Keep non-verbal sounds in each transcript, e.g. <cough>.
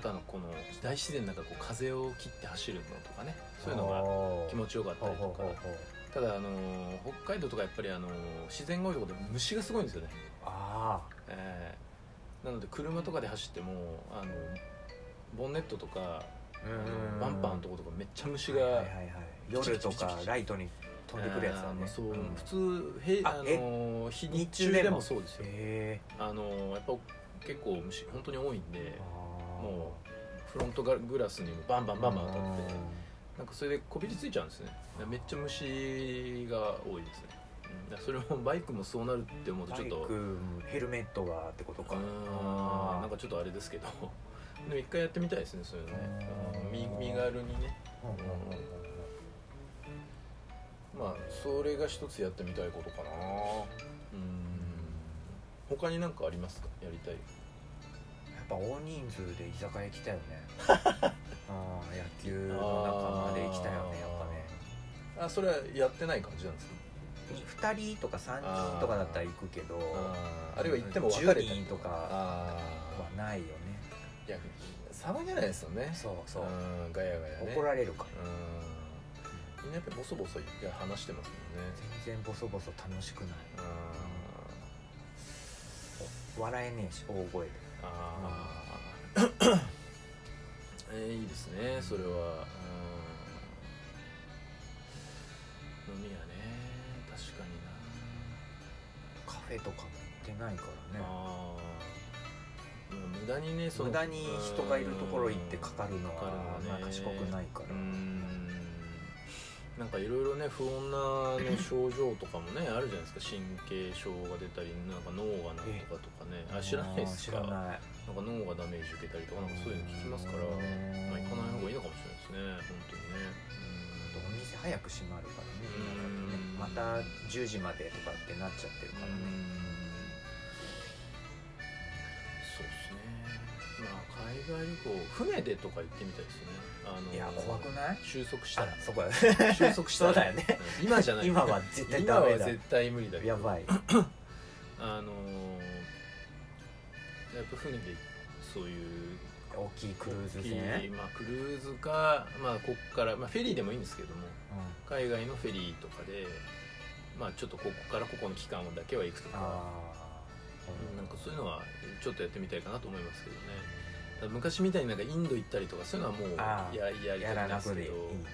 あとあのこの大自然の中こう風を切って走るのとかね。そういうのが気持ちよかったりとか。ただあの北海道とかやっぱりあの自然が多いところで虫がすごいんですよね。あえー。なので車とかで走ってもあのボンネットとかバンパーのとことかめっちゃ虫が、はいはいはい夜とかライトに飛んでくるやつだね。そう、ん。普通へあの日日日中でもそうですよ。あのやっぱ結構虫本当に多いんで。あーもうフロントガグラスにもバンバンバンバン当たってなんかそれでこびりついちゃうんですね。めっちゃ虫が多いですね、それもバイクもそうなるって思うとちょっと。バイクヘルメットがってことか。なんかちょっとあれですけど。<laughs> でも一回やってみたいですねそういうのね。うん。身身軽にね。まあそれが一つやってみたいことかな。うん。他に何かありますか？やりたいぱ大人数で居酒屋行きたいよね。<laughs> ああ野球の仲間で行きたいよねやっぱね。あそれはやってない感じなんです。か2人とか3人とかだったら行くけどあるいは行っても別れたり10人とかはあないよね。あいや騒げないですよね。そうそう。うんガヤガヤね。怒られるから。うん。みんなやっぱりボソボソいや話してますもんね。全然ボソボソ楽しくない。あ笑えねえし大声でー。あー <coughs> えーいいですねそれは。うん。飲み屋ね確かにな。カフェとかも行ってないからね。ああもう無駄にね無駄に人がいるところ行ってかかるのはかかるのね。まあ賢くないから。うんなんかいろいろね不穏なの症状とかもねあるじゃないですか。神経症が出たりなんか脳がなんとかとかね。あ知らないですか？なんか脳がダメージ受けたりとかなんかそういうの聞きますから、まあ、行かない方がいいのかもしれないですね。本当にね。お店早く閉まるからねうん。また10時までとかってなっちゃってるからね。うん。そうですね。まあ海外旅行船でとか行ってみたいですね。あのいや怖くない？収束したらあそこや <laughs> 収束したら <laughs> だよね。うん今じゃない。今は絶対今ダメだ。は絶対無理だけど。やばい。<laughs> あのやっぱ船でそういう大きいクルーズ船？いまあ、クルーズか、まあ、こっから、まあ、フェリーでもいいんですけども海外のフェリーとかで、まあ、ちょっとここからここの期間だけは行くとか。あうんなんかそういうのはちょっとやってみたいかなと思いますけどね昔みたいになんかインド行ったりとかそういうのはもうややりたくないですけど。うん。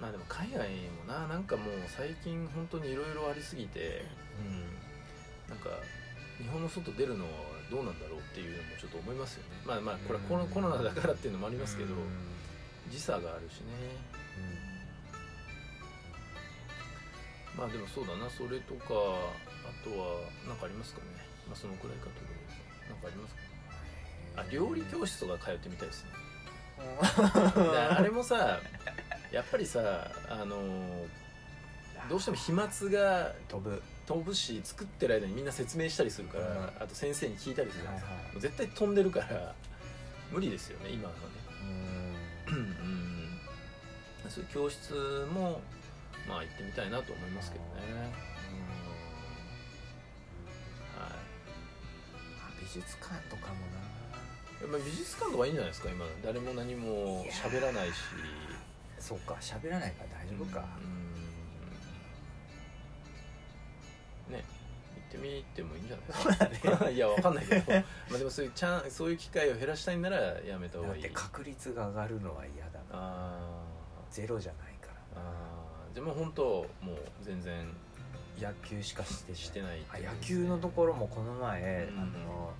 まあでも海外もななんかもう最近本当にいろいろありすぎて、うん、なんか日本の外出るのはどうなんだろうっていうのもちょっと思いますよね。まあまあこれはコロうん。コロナだからっていうのもありますけどうん。時差があるしね。まあでもそうだなそれとかあとは何かありますかね。まあそのくらいかとりあえず何かありますか？あ料理教室とか通ってみたいですね。であれもさやっぱりさあのどうしても飛沫が飛ぶ。飛ぶし作ってる間にみんな説明したりするから、うん。あと先生に聞いたりするじゃはないいですか、はいもう絶対飛んでるから無理ですよね今はね。うん。うん。そういう教室もまあ行ってみたいなと思いますけどね術館とかもな。美術館とかいいんじゃないですか今。誰も何も喋らないし。そうか喋らないから大丈夫か。うん。ね。行ってみてもいいんじゃないですか？<laughs> いやわかんないけど。まあでもそういうチャンそういう機会を減らしたいんならやめた方がいい。だって確率が上がるのは嫌だなあゼロじゃないから。ー。ああもう本当もう全然野球しかしてしてないあ野球のところもこの前、うん。あの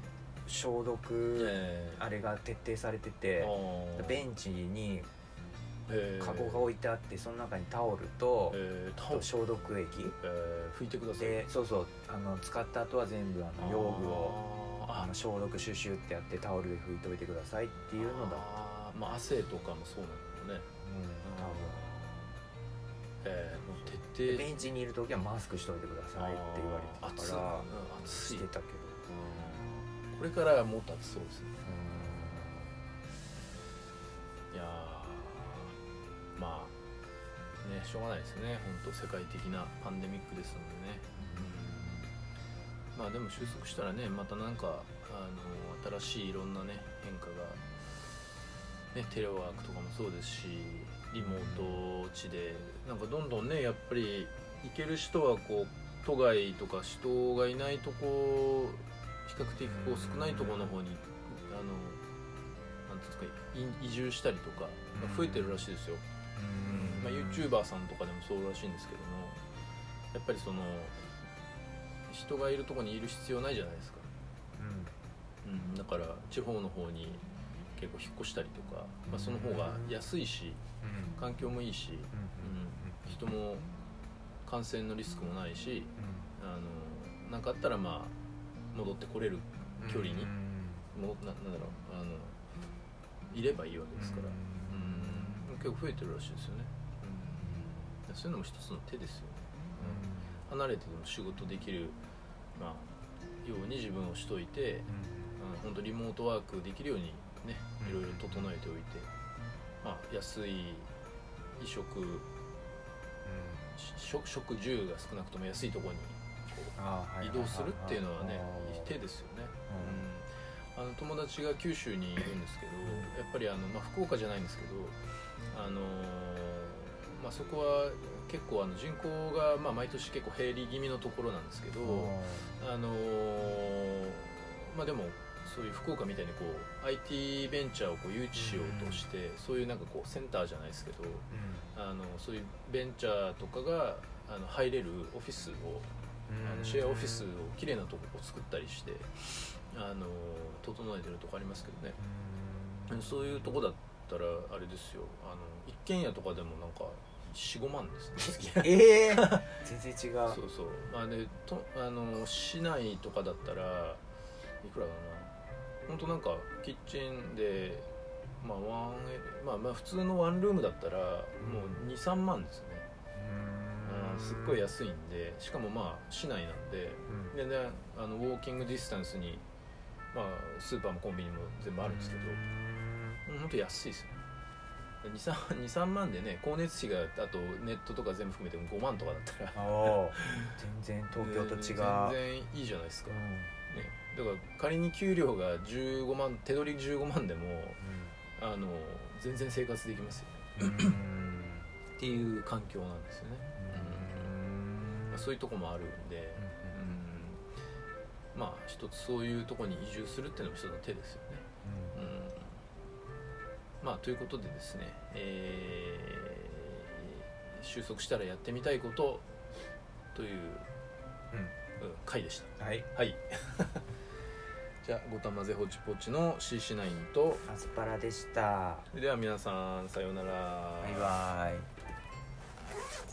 消毒、えあれが徹底されててベンチにカゴが置いてあってその中にタオルと,、えー。タオル。消毒液。えー拭いてください。でそうそうあの使った後は全部あの用具をああの消毒シュシュってやってタオルで拭いといてくださいっていうのだあー。まあ汗とかもそうなんだよね。うんえーもう徹底。でベンチにいる時はマスクしといてくださいって言われてたから。うん暑い。してたけど。これからはもっと暑そうですね。いやーまあねしょうがないですね。本当世界的なパンデミックですのでね。うん。まあでも収束したらねまたなんかああの新しいいろんなね変化が、ね、テレワークとかもそうですしリモート地でなんかどんどんねやっぱり行ける人はこう都外とか人がいないとこ比較的こう少ないところの方にあのなんていうんですかい移住したりとかが増えてるらしいですよ、まあ、YouTuber さんとかでもそうらしいんですけどもやっぱりその人がいるところにいる必要ないじゃないですか、うん、だから地方の方に結構引っ越したりとか、まあ、その方が安いし環境もいいし、うん、人も感染のリスクもないしあのなんかあったらまあ戻ってこれる距離にもななんだろうあのいればいいわけですから、うん、結構増えてるらしいですよね、うん、そういうのも一つの手ですよね、うん、離れてでも仕事できる、まあ、ように自分をしといて、うん、本当リモートワークできるようにねいろいろ整えておいて、まあ、安い衣食、食食住が少なくとも安いところに移動するっていうのはね手ですよね、うん、あの友達が九州にいるんですけどやっぱりあの、まあ、福岡じゃないんですけどあのまあ、そこは結構あの人口が、まあ、毎年結構減り気味のところなんですけどあのまあでもそういう福岡みたいにこう IT ベンチャーをこう誘致しようとして、そういうなんかこうセンターじゃないですけど、あのそういうベンチャーとかがあの入れるオフィスをあのシェアオフィスをきれいなとこを作ったりしてあの整えてるとこありますけどね。そういうとこだったらあれですよ。あの一軒家とかでもなんか45万ですね。<laughs> ええ。ー、全然違う。そうそう。まあねとあの市内とかだったらいくらだな本当なんかキッチンでまあワンまあまあ普通のワンルームだったらもう23万ですね。すっごい安いんでしかもまあ市内なんで、うん、でねあのウォーキングディスタンスに、まあ、スーパーもコンビニも全部あるんですけど本当安いですよ。23 <laughs> 万でね光熱費があとネットとか全部含めても5万とかだったら。全然東京と違う。<laughs> 全然いいじゃないですか、うん、ね、だから仮に給料が15万手取り15万でも、うん、あの全然生活できますよね。っていう環境なんですよね。まあ、そういうとこもあるんで、うん、まあ一つそういうとこに移住するっていうのも一つの手ですよね、うん、まあということでですね、えー、収束したらやってみたいことという、うん、回でした。はい、はい。<laughs> じゃあごたまぜほちぽちの CC9 とアスパラでした。では皆さんさようなら。バイバイ